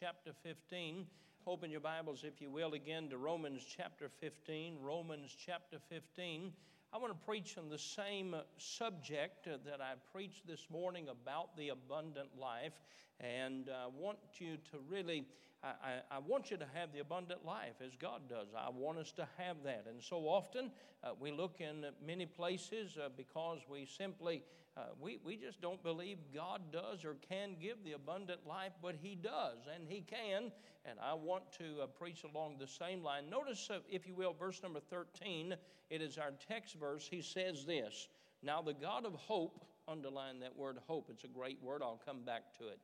chapter 15. Open your Bibles, if you will, again to Romans chapter 15. Romans chapter 15. I want to preach on the same uh, subject uh, that I preached this morning about the abundant life. And I want you to really I, I, want you to have the abundant life as God does. I want us to have that. And so often uh, we look in many places uh, because we simply, uh, we, we just don't believe God does or can give the abundant life, but He does, and He can. And I want to uh, preach along the same line. Notice, uh, if you will, verse number 13. It is our text verse. He says this Now the God of hope, underline that word hope, it's a great word. I'll come back to it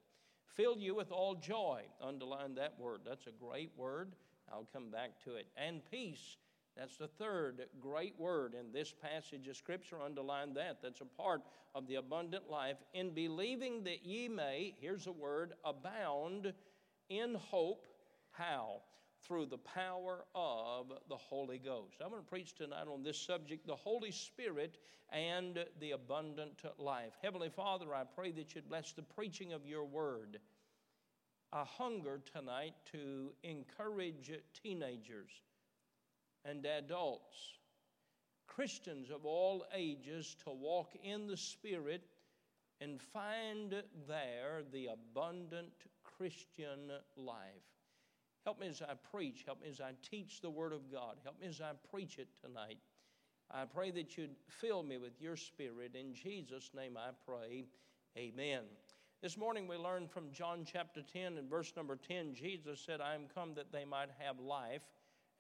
Fill you with all joy. Underline that word. That's a great word. I'll come back to it. And peace. That's the third great word in this passage of Scripture. Underline that. That's a part of the abundant life. In believing that ye may, here's a word, abound in hope. How? Through the power of the Holy Ghost. I'm going to preach tonight on this subject the Holy Spirit and the abundant life. Heavenly Father, I pray that you'd bless the preaching of your word. I hunger tonight to encourage teenagers and adults, Christians of all ages, to walk in the Spirit and find there the abundant Christian life. Help me as I preach. Help me as I teach the Word of God. Help me as I preach it tonight. I pray that you'd fill me with your Spirit. In Jesus' name I pray. Amen. This morning we learned from John chapter 10 and verse number 10. Jesus said, I am come that they might have life.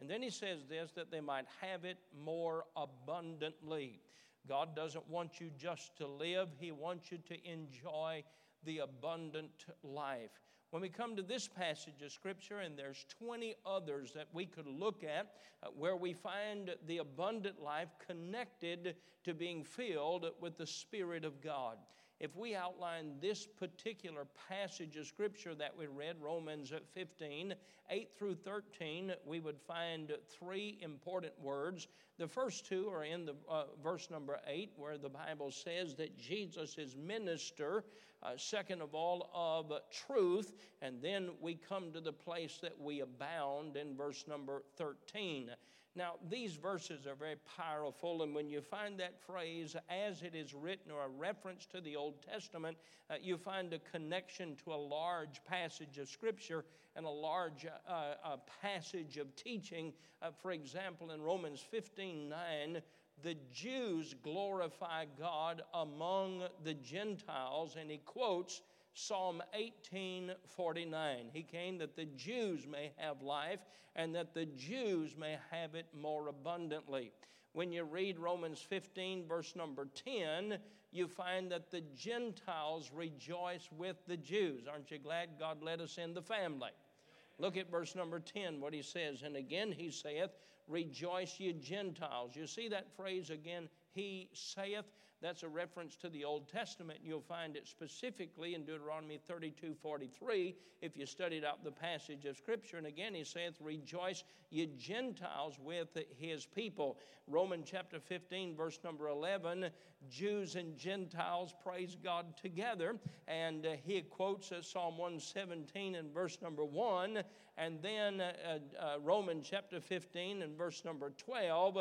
And then he says this, that they might have it more abundantly. God doesn't want you just to live, He wants you to enjoy the abundant life. When we come to this passage of Scripture, and there's 20 others that we could look at uh, where we find the abundant life connected to being filled with the Spirit of God if we outline this particular passage of Scripture that we read, Romans 15, 8 through 13, we would find three important words. The first two are in the uh, verse number 8, where the Bible says that Jesus is minister, uh, second of all, of truth. And then we come to the place that we abound in verse number 13. Now, these verses are very powerful, and when you find that phrase, as it is written, or a reference to the Old Testament, uh, you find a connection to a large passage of Scripture and a large uh, uh, passage of teaching. Uh, for example, in Romans 15 9, the Jews glorify God among the Gentiles, and he quotes Psalm 18:49. He came that the Jews may have life and that the Jews may have it more abundantly. When you read Romans 15, verse number 10, you find that the Gentiles rejoice with the Jews. Aren't you glad God let us in the family? Look at verse number 10, what he says. And again he saith, Rejoice, ye Gentiles. You see that phrase again, he saith. That's a reference to the Old Testament. You'll find it specifically in Deuteronomy 32 43 if you studied out the passage of Scripture. And again, he saith, Rejoice, ye Gentiles, with his people. Romans chapter 15, verse number 11, Jews and Gentiles praise God together. And uh, he quotes uh, Psalm 117 and verse number 1. And then uh, uh Romans chapter 15 and verse number 12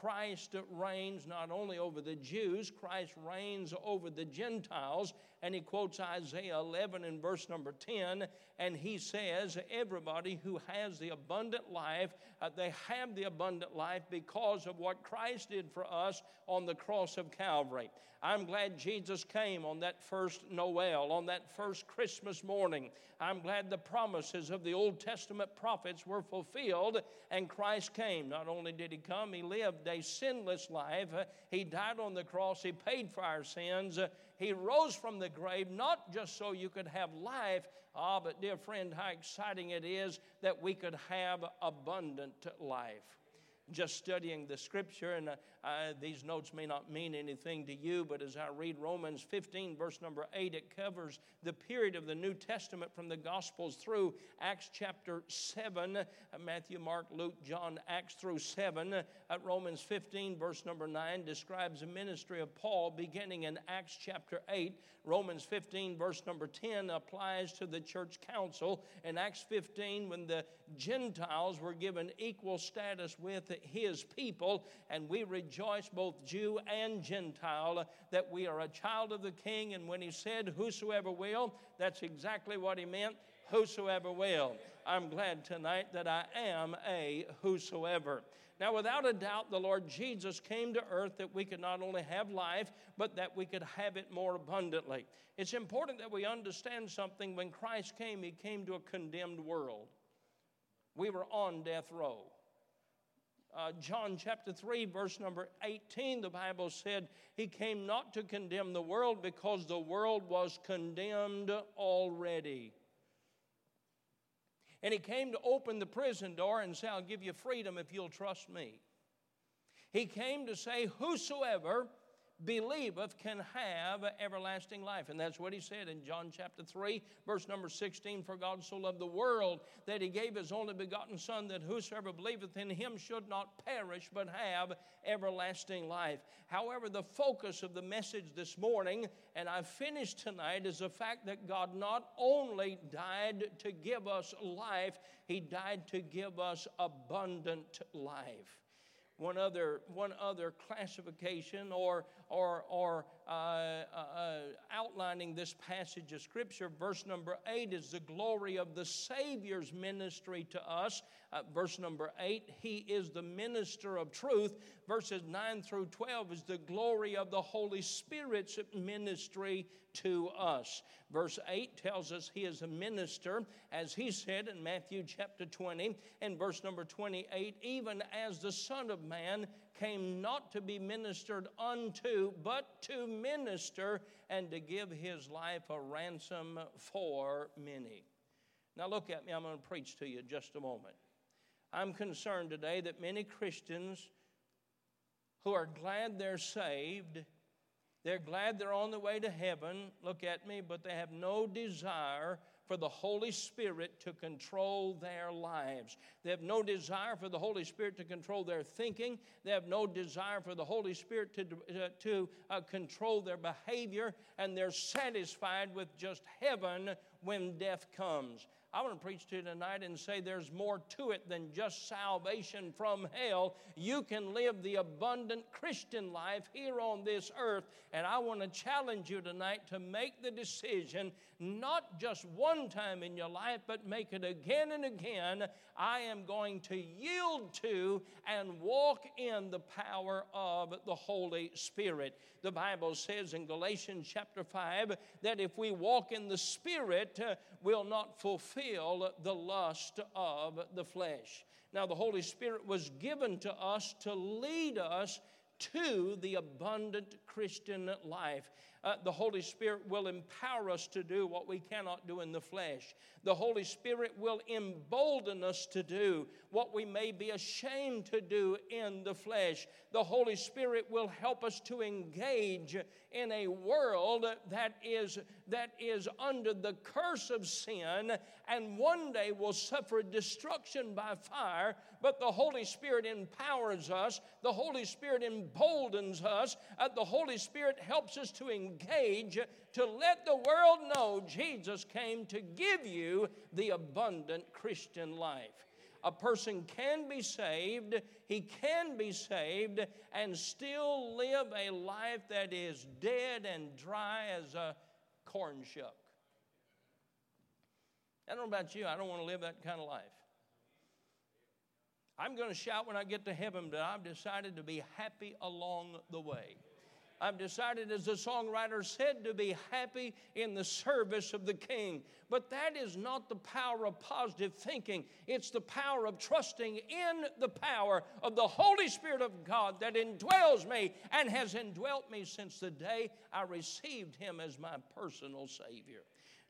Christ reigns not only over the Jews, Christ reigns over the Gentiles. And he quotes Isaiah 11 in verse number 10, and he says, Everybody who has the abundant life, uh, they have the abundant life because of what Christ did for us on the cross of Calvary. I'm glad Jesus came on that first Noel, on that first Christmas morning. I'm glad the promises of the Old Testament prophets were fulfilled and Christ came. Not only did he come, he lived a sinless life. He died on the cross, he paid for our sins. He rose from the grave, not just so you could have life, ah, but dear friend, how exciting it is that we could have abundant life. Just studying the scripture, and uh, these notes may not mean anything to you, but as I read Romans 15, verse number 8, it covers the period of the New Testament from the Gospels through Acts chapter 7, uh, Matthew, Mark, Luke, John, Acts through 7. Uh, Romans 15, verse number 9, describes the ministry of Paul beginning in Acts chapter 8. Romans 15, verse number 10, applies to the church council. In Acts 15, when the Gentiles were given equal status with his people, and we rejoice, both Jew and Gentile, that we are a child of the king. And when he said, Whosoever will, that's exactly what he meant. Whosoever will. I'm glad tonight that I am a whosoever. Now, without a doubt, the Lord Jesus came to earth that we could not only have life, but that we could have it more abundantly. It's important that we understand something. When Christ came, He came to a condemned world. We were on death row. Uh, John chapter 3, verse number 18, the Bible said, He came not to condemn the world because the world was condemned already. And he came to open the prison door and say, I'll give you freedom if you'll trust me. He came to say, Whosoever believeth can have everlasting life. And that's what he said in John chapter 3, verse number 16 For God so loved the world that he gave his only begotten Son, that whosoever believeth in him should not perish, but have everlasting life. However, the focus of the message this morning, and I finished tonight, is the fact that God not only died to give us life, he died to give us abundant life one other, one other classification or, or, or uh, uh, uh, outlining this passage of Scripture. Verse number 8 is the glory of the Savior's ministry to us. Uh, verse number 8, He is the minister of truth. Verses 9 through 12 is the glory of the Holy Spirit's ministry to us. Verse 8 tells us He is a minister, as He said in Matthew chapter 20, and verse number 28, even as the Son of Man came not to be ministered unto, but to minister and to give his life a ransom for many. Now, look at me, I'm going to preach to you just a moment. I'm concerned today that many Christians who are glad they're saved, they're glad they're on the way to heaven, look at me, but they have no desire for the Holy Spirit to control their lives. They have no desire for the Holy Spirit to control their thinking. They have no desire for the Holy Spirit to, uh, to uh, control their behavior. And they're satisfied with just heaven when death comes. I want to preach to you tonight and say there's more to it than just salvation from hell. You can live the abundant Christian life here on this earth. And I want to challenge you tonight to make the decision, not just one time in your life, but make it again and again. I am going to yield to and walk in the power of the Holy Spirit. The Bible says in Galatians chapter 5 that if we walk in the Spirit, we'll not fulfill the lust of the flesh. Now, the Holy Spirit was given to us to lead us to the abundant Christian life. Uh, the Holy Spirit will empower us to do what we cannot do in the flesh. The Holy Spirit will embolden us to do what we may be ashamed to do in the flesh. The Holy Spirit will help us to engage in a world that is, that is under the curse of sin and one day will suffer destruction by fire. But the Holy Spirit empowers us, the Holy Spirit emboldens us, uh, the Holy Spirit helps us to engage to let the world know Jesus came to give you the abundant Christian life. A person can be saved, he can be saved, and still live a life that is dead and dry as a corn shuck. I don't know about you, I don't want to live that kind of life. I'm going to shout when I get to heaven that I've decided to be happy along the way. I've decided, as the songwriter said, to be happy in the service of the King. But that is not the power of positive thinking. It's the power of trusting in the power of the Holy Spirit of God that indwells me and has indwelt me since the day I received Him as my personal Savior.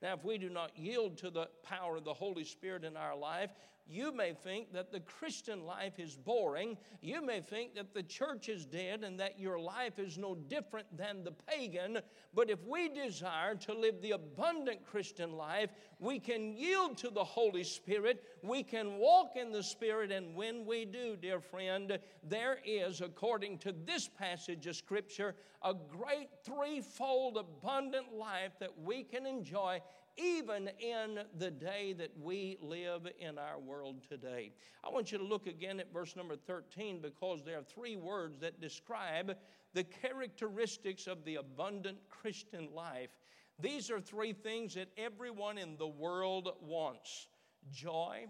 Now, if we do not yield to the power of the Holy Spirit in our life, You may think that the Christian life is boring. You may think that the church is dead and that your life is no different than the pagan. But if we desire to live the abundant Christian life, we can yield to the Holy Spirit. We can walk in the Spirit. And when we do, dear friend, there is, according to this passage of Scripture, a great threefold abundant life that we can enjoy even in the day that we live in our world today. I want you to look again at verse number 13 because there are three words that describe the characteristics of the abundant Christian life. These are three things that everyone in the world wants joy,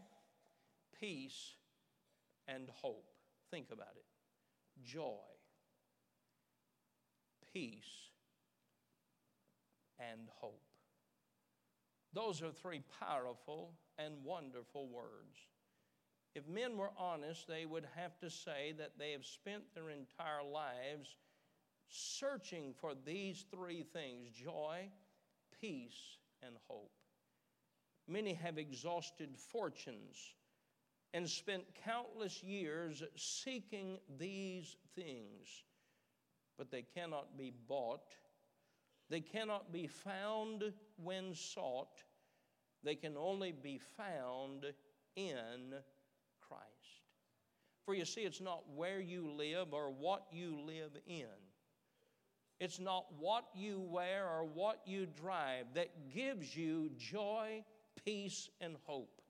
peace, and hope. Think about it joy, peace, and hope. Those are three powerful and wonderful words. If men were honest, they would have to say that they have spent their entire lives searching for these three things joy, peace, and hope. Many have exhausted fortunes and spent countless years seeking these things, but they cannot be bought. They cannot be found when sought. They can only be found in Christ. For you see, it's not where you live or what you live in. It's not what you wear or what you drive that gives you joy, peace, and hope.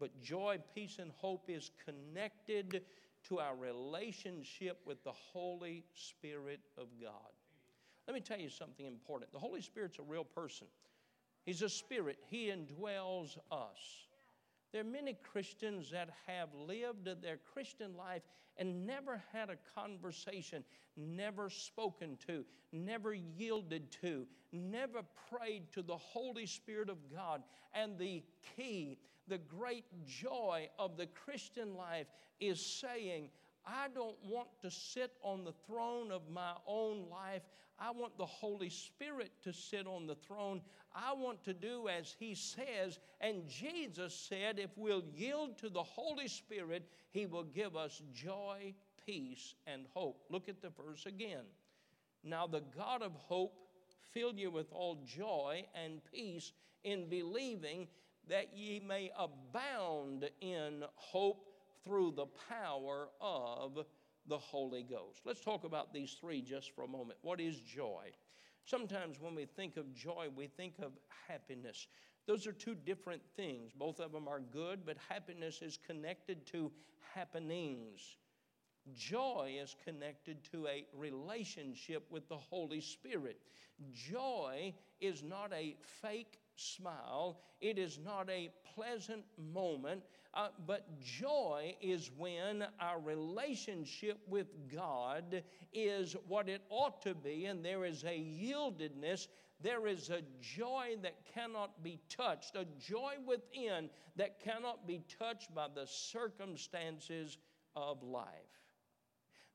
But joy, peace, and hope is connected to our relationship with the Holy Spirit of God. Let me tell you something important. The Holy Spirit's a real person. He's a spirit, He indwells us. There are many Christians that have lived their Christian life and never had a conversation, never spoken to, never yielded to, never prayed to the Holy Spirit of God. And the key, the great joy of the Christian life is saying, I don't want to sit on the throne of my own life. I want the Holy Spirit to sit on the throne. I want to do as He says. And Jesus said, if we'll yield to the Holy Spirit, He will give us joy, peace, and hope. Look at the verse again. Now, the God of hope fill you with all joy and peace in believing that ye may abound in hope through the power of the Holy Ghost. Let's talk about these three just for a moment. What is joy? Sometimes when we think of joy, we think of happiness. Those are two different things. Both of them are good, but happiness is connected to happenings. Joy is connected to a relationship with the Holy Spirit. Joy is not a fake smile, it is not a pleasant moment, uh, but joy is when our relationship with God is what it ought to be, and there is a yieldedness. There is a joy that cannot be touched, a joy within that cannot be touched by the circumstances of life.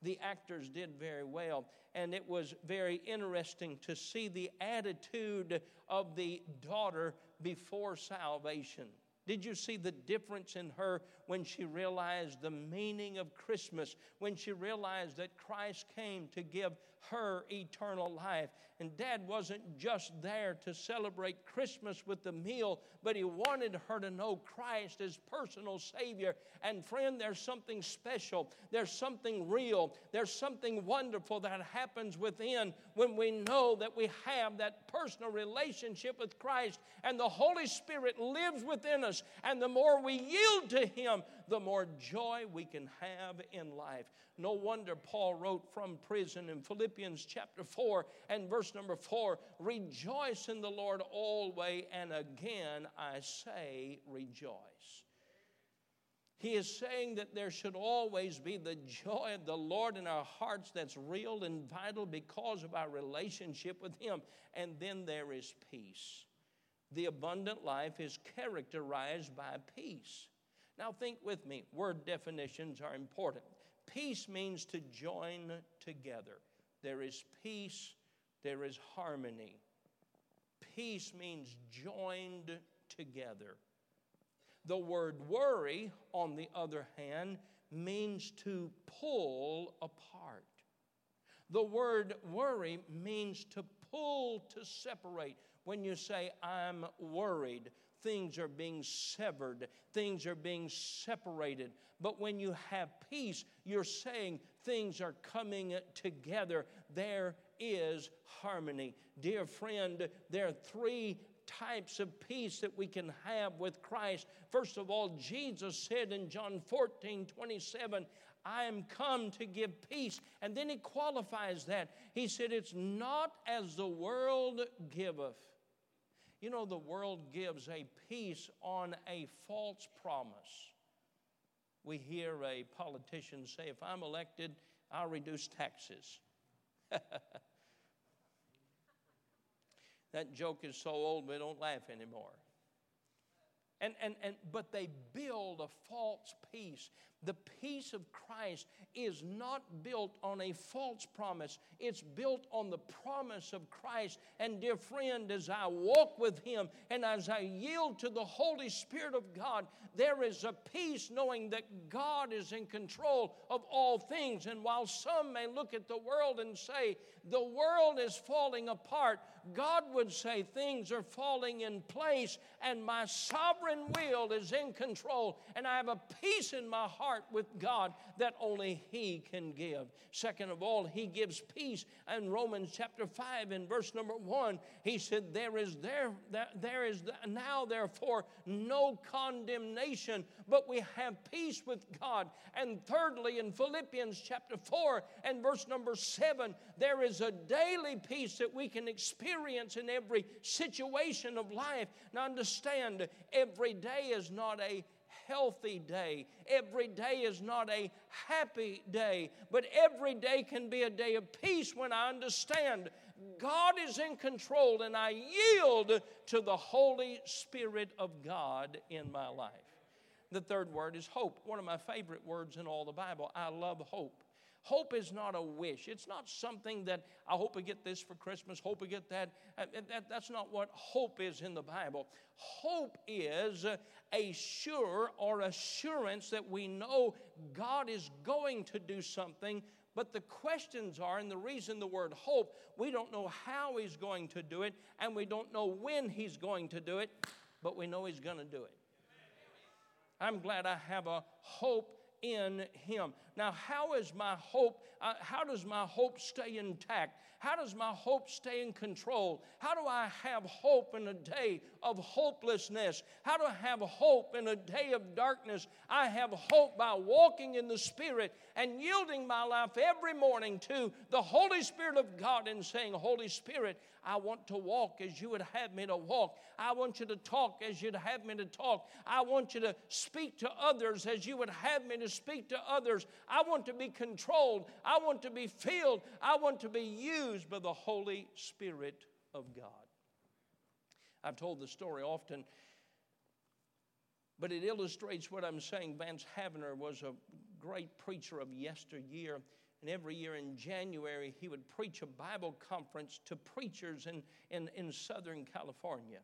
The actors did very well, and it was very interesting to see the attitude of the daughter before salvation. Did you see the difference in her when she realized the meaning of Christmas, when she realized that Christ came to give her eternal life? And dad wasn't just there to celebrate Christmas with the meal, but he wanted her to know Christ as personal Savior. And friend, there's something special, there's something real, there's something wonderful that happens within when we know that we have that personal relationship with Christ and the Holy Spirit lives within us. And the more we yield to Him, the more joy we can have in life. No wonder Paul wrote from prison in Philippians chapter 4 and verse number 4 Rejoice in the Lord always, and again I say, rejoice. He is saying that there should always be the joy of the Lord in our hearts that's real and vital because of our relationship with Him. And then there is peace. The abundant life is characterized by peace. Now, think with me, word definitions are important. Peace means to join together. There is peace, there is harmony. Peace means joined together. The word worry, on the other hand, means to pull apart. The word worry means to pull to separate. When you say, I'm worried, things are being severed, things are being separated. But when you have peace, you're saying things are coming together. There is harmony. Dear friend, there are three types of peace that we can have with Christ. First of all, Jesus said in John 14 27, I am come to give peace. And then he qualifies that. He said, It's not as the world giveth. You know, the world gives a peace on a false promise. We hear a politician say, If I'm elected, I'll reduce taxes. that joke is so old we don't laugh anymore. And, and, and, but they build a false peace. The peace of Christ is not built on a false promise, it's built on the promise of Christ. And, dear friend, as I walk with Him and as I yield to the Holy Spirit of God, there is a peace knowing that God is in control of all things. And while some may look at the world and say, the world is falling apart, God would say things are falling in place and my sovereign will is in control. And I have a peace in my heart heart with God that only He can give. Second of all, He gives peace. In Romans chapter 5, in verse number 1, He said, There is there, there is now therefore no condemnation, but we have peace with God. And thirdly, in Philippians chapter 4 and verse number 7, there is a daily peace that we can experience in every situation of life. Now understand, every day is not a healthy day. Every day is not a happy day, but every day can be a day of peace when I understand God is in control and I yield to the Holy Spirit of God in my life. The third word is hope, one of my favorite words in all the Bible. I love hope. Hope is not a wish. It's not something that I hope I get this for Christmas, hope I get that. Uh, that that's not what hope is in the Bible. Hope is a sure or assurance that we know God is going to do something. But the questions are, and the reason the word hope, we don't know how He's going to do it, and we don't know when He's going to do it, but we know He's going to do it. I'm glad I have a hope in Him. Now, how is my hope? Uh, how does my hope stay intact? How does my hope stay in control? How do I have hope in a day of hopelessness? How do I have hope in a day of darkness? I have hope by walking in the Spirit and yielding my life every morning to the Holy Spirit of God and saying, Holy Spirit, I want to walk as you would have me to walk. I want you to talk as you'd have me to talk. I want you to speak to others as you would have me to speak to others. I want to be controlled. I want to be filled. I want to be used by the Holy Spirit of God. I've told the story often, but it illustrates what I'm saying. Vance Havner was a great preacher of yesteryear. And every year in January, he would preach a Bible conference to preachers in, in, in Southern California.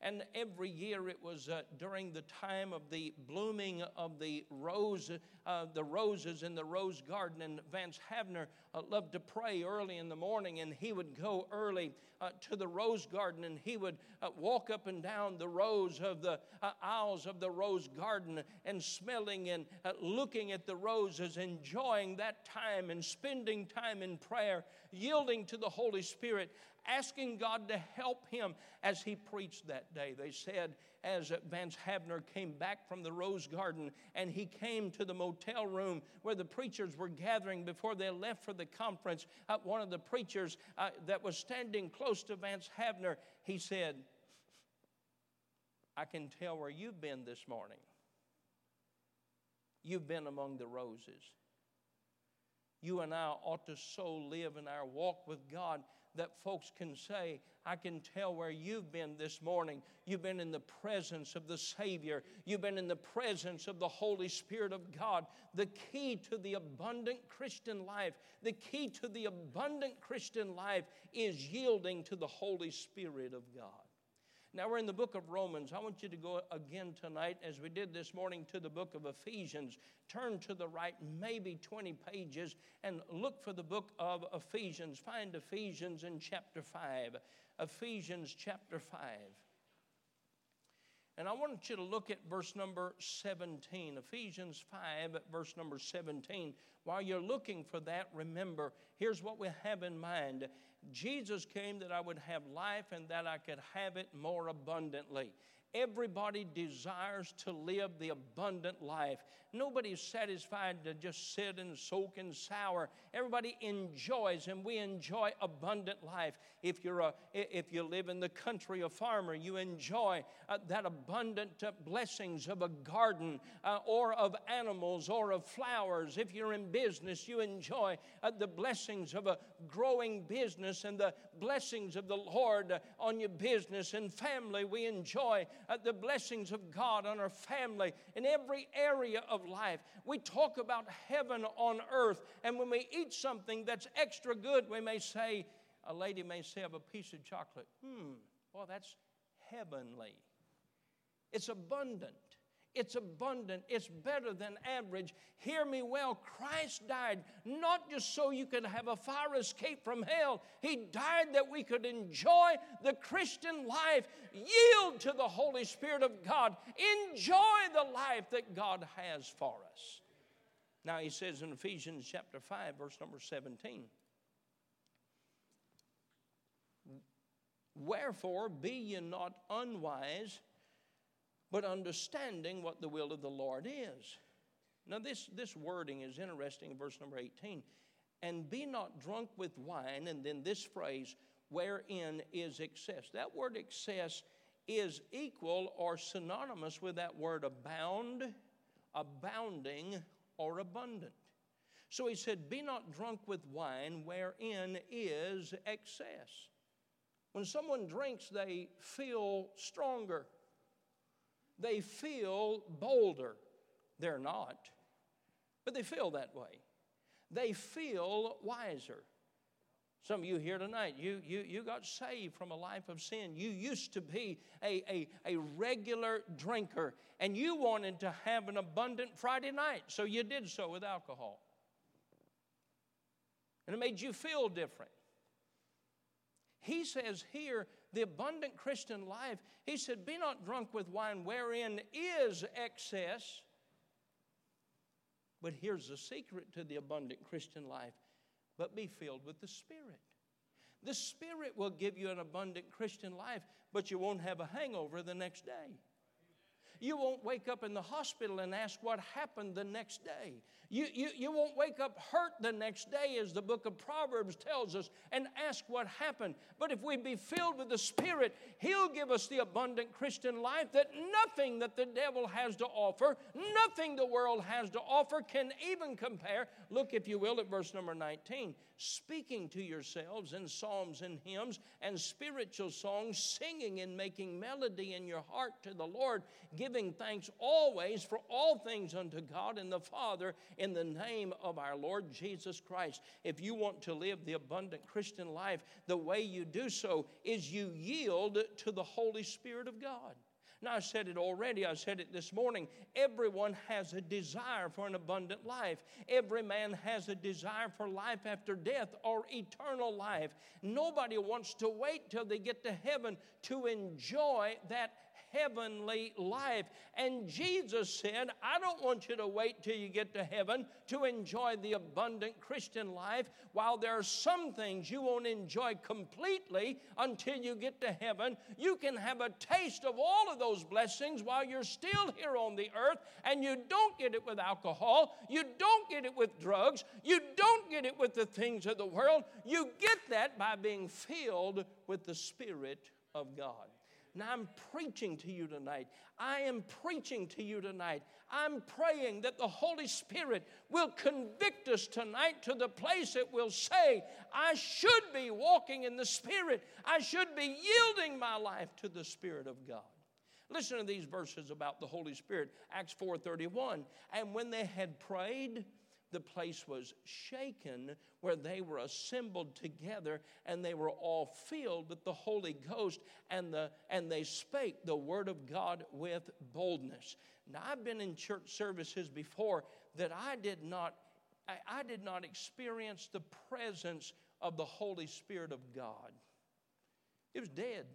And every year it was uh, during the time of the blooming of the rose, uh, the roses in the rose garden. And Vance Havner uh, loved to pray early in the morning, and he would go early uh, to the rose garden and he would uh, walk up and down the rows of the uh, aisles of the rose garden and smelling and uh, looking at the roses, enjoying that time and spending time in prayer, yielding to the Holy Spirit, asking God to help him as he preached that day. They said, as Vance Havner came back from the Rose Garden and he came to the motel room where the preachers were gathering before they left for the conference. Uh, one of the preachers uh, that was standing close to Vance Havner, he said, I can tell where you've been this morning. You've been among the roses. You and I ought to so live in our walk with God that folks can say, I can tell where you've been this morning. You've been in the presence of the Savior, you've been in the presence of the Holy Spirit of God. The key to the abundant Christian life, the key to the abundant Christian life is yielding to the Holy Spirit of God. Now we're in the book of Romans. I want you to go again tonight, as we did this morning, to the book of Ephesians. Turn to the right, maybe 20 pages, and look for the book of Ephesians. Find Ephesians in chapter 5. Ephesians chapter 5. And I want you to look at verse number 17, Ephesians 5, verse number 17. While you're looking for that, remember, here's what we have in mind Jesus came that I would have life and that I could have it more abundantly. Everybody desires to live the abundant life. Nobody's satisfied to just sit and soak and sour. Everybody enjoys, and we enjoy abundant life. If you're a, if you live in the country, a farmer, you enjoy uh, that abundant uh, blessings of a garden uh, or of animals or of flowers. If you're in business, you enjoy uh, the blessings of a growing business and the blessings of the Lord on your business and family. We enjoy uh, the blessings of God on our family in every area of life. We talk about heaven on earth, and when we eat something that's extra good, we may say, a lady may say of a piece of chocolate, hmm, well, that's heavenly. It's abundant. It's abundant. It's better than average. Hear me well. Christ died not just so you could have a fire escape from hell, He died that we could enjoy the Christian life, yield to the Holy Spirit of God, enjoy the life that God has for us. Now, He says in Ephesians chapter 5, verse number 17. Wherefore, be ye not unwise but understanding what the will of the Lord is. Now, this, this wording is interesting in verse number 18. And be not drunk with wine, and then this phrase, wherein is excess. That word excess is equal or synonymous with that word abound, abounding, or abundant. So he said, Be not drunk with wine, wherein is excess. When someone drinks, they feel stronger they feel bolder. They're not, but they feel that way. They feel wiser. Some of you here tonight, you, you, you got saved from a life of sin. You used to be a, a, a regular drinker, and you wanted to have an abundant Friday night, so you did so with alcohol. And it made you feel different. He says here the abundant Christian life, he said, Be not drunk with wine wherein is excess. But here's the secret to the abundant Christian life but be filled with the Spirit. The Spirit will give you an abundant Christian life, but you won't have a hangover the next day. You won't wake up in the hospital and ask what happened the next day. You, you, you won't wake up hurt the next day, as the book of Proverbs tells us, and ask what happened. But if we be filled with the Spirit, He'll give us the abundant Christian life that nothing that the devil has to offer, nothing the world has to offer can even compare. Look, if you will, at verse number 19 speaking to yourselves in psalms and hymns and spiritual songs, singing and making melody in your heart to the Lord, giving thanks always for all things unto God and the Father in the name of our Lord Jesus Christ. If you want to live the abundant Christian life, the way you do so is you yield to the Holy Spirit of God. Now, I said it already, I said it this morning. Everyone has a desire for an abundant life. Every man has a desire for life after death or eternal life. Nobody wants to wait till they get to heaven to enjoy that heavenly life. And Jesus said, I don't want you to wait till you get to heaven to enjoy the abundant Christian life, while there are some things you won't enjoy completely until you get to heaven. You can have a taste of all of those blessings while you're still here on the earth, and you don't get it with alcohol, you don't get it with drugs, you don't get it with the things of the world. You get that by being filled with the Spirit of God. Now, I'm preaching to you tonight. I am preaching to you tonight. I'm praying that the Holy Spirit will convict us tonight to the place it will say, I should be walking in the Spirit. I should be yielding my life to the Spirit of God. Listen to these verses about the Holy Spirit. Acts 4:31. And when they had prayed, the place was shaken where they were assembled together and they were all filled with the Holy Ghost and, the, and they spake the word of God with boldness. Now, I've been in church services before that I did not, I, I did not experience the presence of the Holy Spirit of God. It was dead.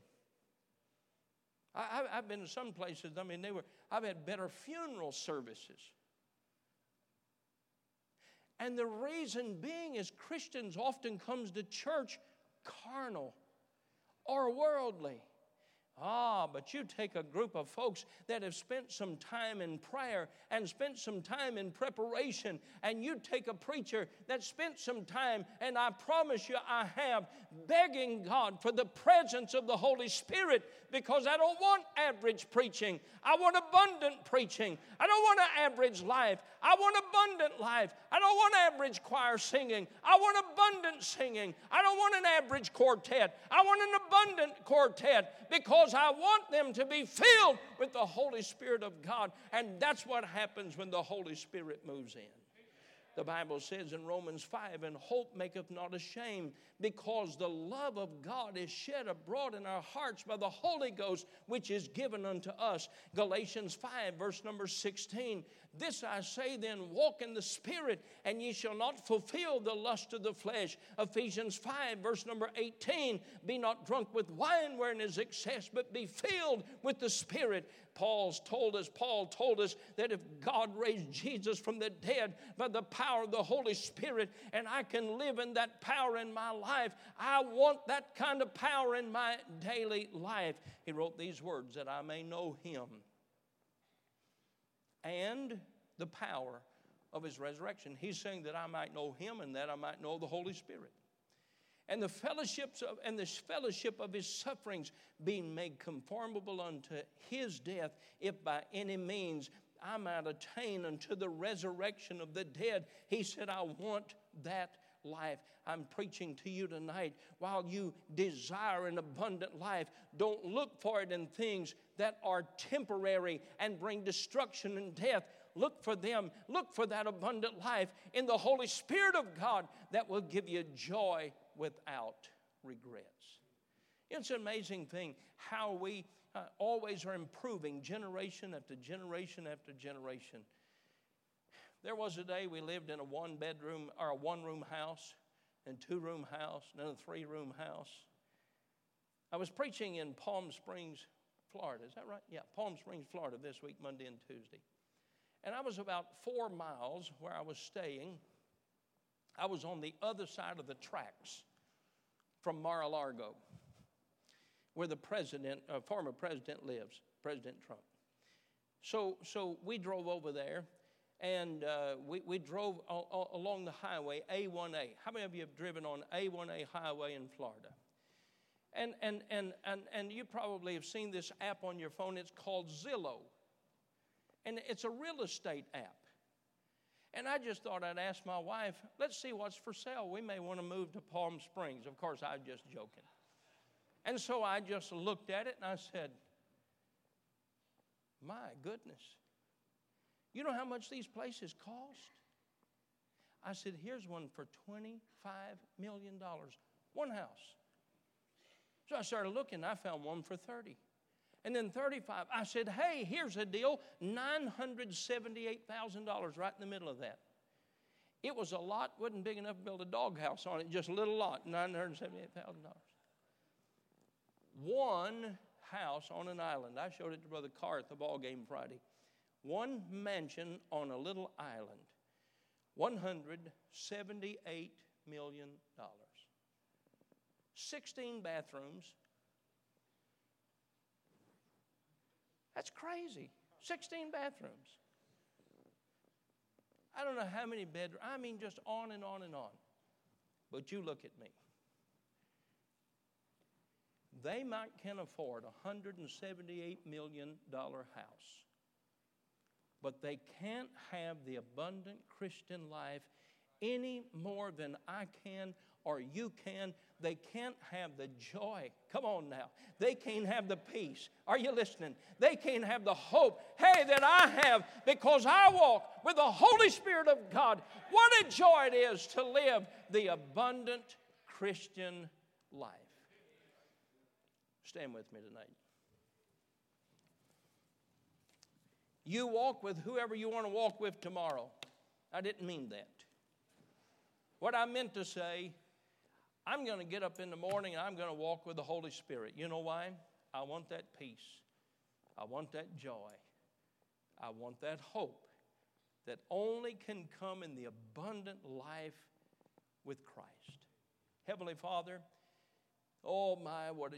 I, have been to some places, I mean, they were, I've had better funeral services. And the reason being is Christians often comes to church carnal or worldly. Ah, but you take a group of folks that have spent some time in prayer and spent some time in preparation, and you take a preacher that spent some time, and I promise you I have, begging God for the presence of the Holy Spirit because I don't want average preaching. I want abundant preaching. I don't want an average life. I want abundant life. I don't want average choir singing. I want abundant singing. I don't want an average quartet. I want an abundant quartet because I want them to be filled with the Holy Spirit of God. And that's what happens when the Holy Spirit moves in. The Bible says in Romans 5, and hope maketh not ashamed, because the love of God is shed abroad in our hearts by the Holy Ghost, which is given unto us. Galatians 5, verse number 16. This I say then, walk in the Spirit, and ye shall not fulfill the lust of the flesh. Ephesians 5, verse number 18. Be not drunk with wine wherein is excess, but be filled with the Spirit. Paul's told us, Paul told us that if God raised Jesus from the dead by the power of the Holy Spirit, and I can live in that power in my life, I want that kind of power in my daily life. He wrote these words that I may know him and the power of his resurrection. He's saying that I might know him and that I might know the Holy Spirit. And the fellowships of, and this fellowship of his sufferings being made conformable unto his death, if by any means I might attain unto the resurrection of the dead. He said, I want that life. I'm preaching to you tonight. While you desire an abundant life, don't look for it in things that are temporary and bring destruction and death. Look for them. Look for that abundant life in the Holy Spirit of God that will give you joy without regrets. It's an amazing thing how we uh, always are improving generation after generation after generation. There was a day we lived in a one bedroom or a one room house, and two room house, and then a three room house. I was preaching in Palm Springs, Florida. Is that right? Yeah, Palm Springs, Florida this week, Monday and Tuesday. And I was about four miles where I was staying. I was on the other side of the tracks from Mar a Largo, where the president, uh, former president lives, President Trump. So, so we drove over there and uh, we, we drove along the highway A1A. How many of you have driven on A1A highway in Florida? And, and, and, and, and you probably have seen this app on your phone. It's called Zillow. And it's a real estate app. And I just thought I'd ask my wife, let's see what's for sale. We may want to move to Palm Springs. Of course, I was just joking. And so I just looked at it and I said, my goodness. You know how much these places cost? I said, here's one for $25 million. One house. So I started looking, I found one for 30. And then 35. I said, hey, here's a deal $978,000 right in the middle of that. It was a lot, wasn't big enough to build a doghouse on it, just a little lot, $978,000. One house on an island. I showed it to Brother Carr at the ball game Friday. One mansion on a little island. $178 million. 16 bathrooms. That's crazy. 16 bathrooms. I don't know how many bedrooms. I mean, just on and on and on. But you look at me. They might can afford a $178 million house, but they can't have the abundant Christian life any more than I can or you can, they can't have the joy. Come on now. They can't have the peace. Are you listening? They can't have the hope, hey, that I have because I walk with the Holy Spirit of God. What a joy it is to live the abundant Christian life. Stand with me tonight. You walk with whoever you want to walk with tomorrow. I didn't mean that. What I meant to say, I'm going to get up in the morning and I'm going to walk with the Holy Spirit. You know why? I want that peace. I want that joy. I want that hope that only can come in the abundant life with Christ. Heavenly Father, oh my, what a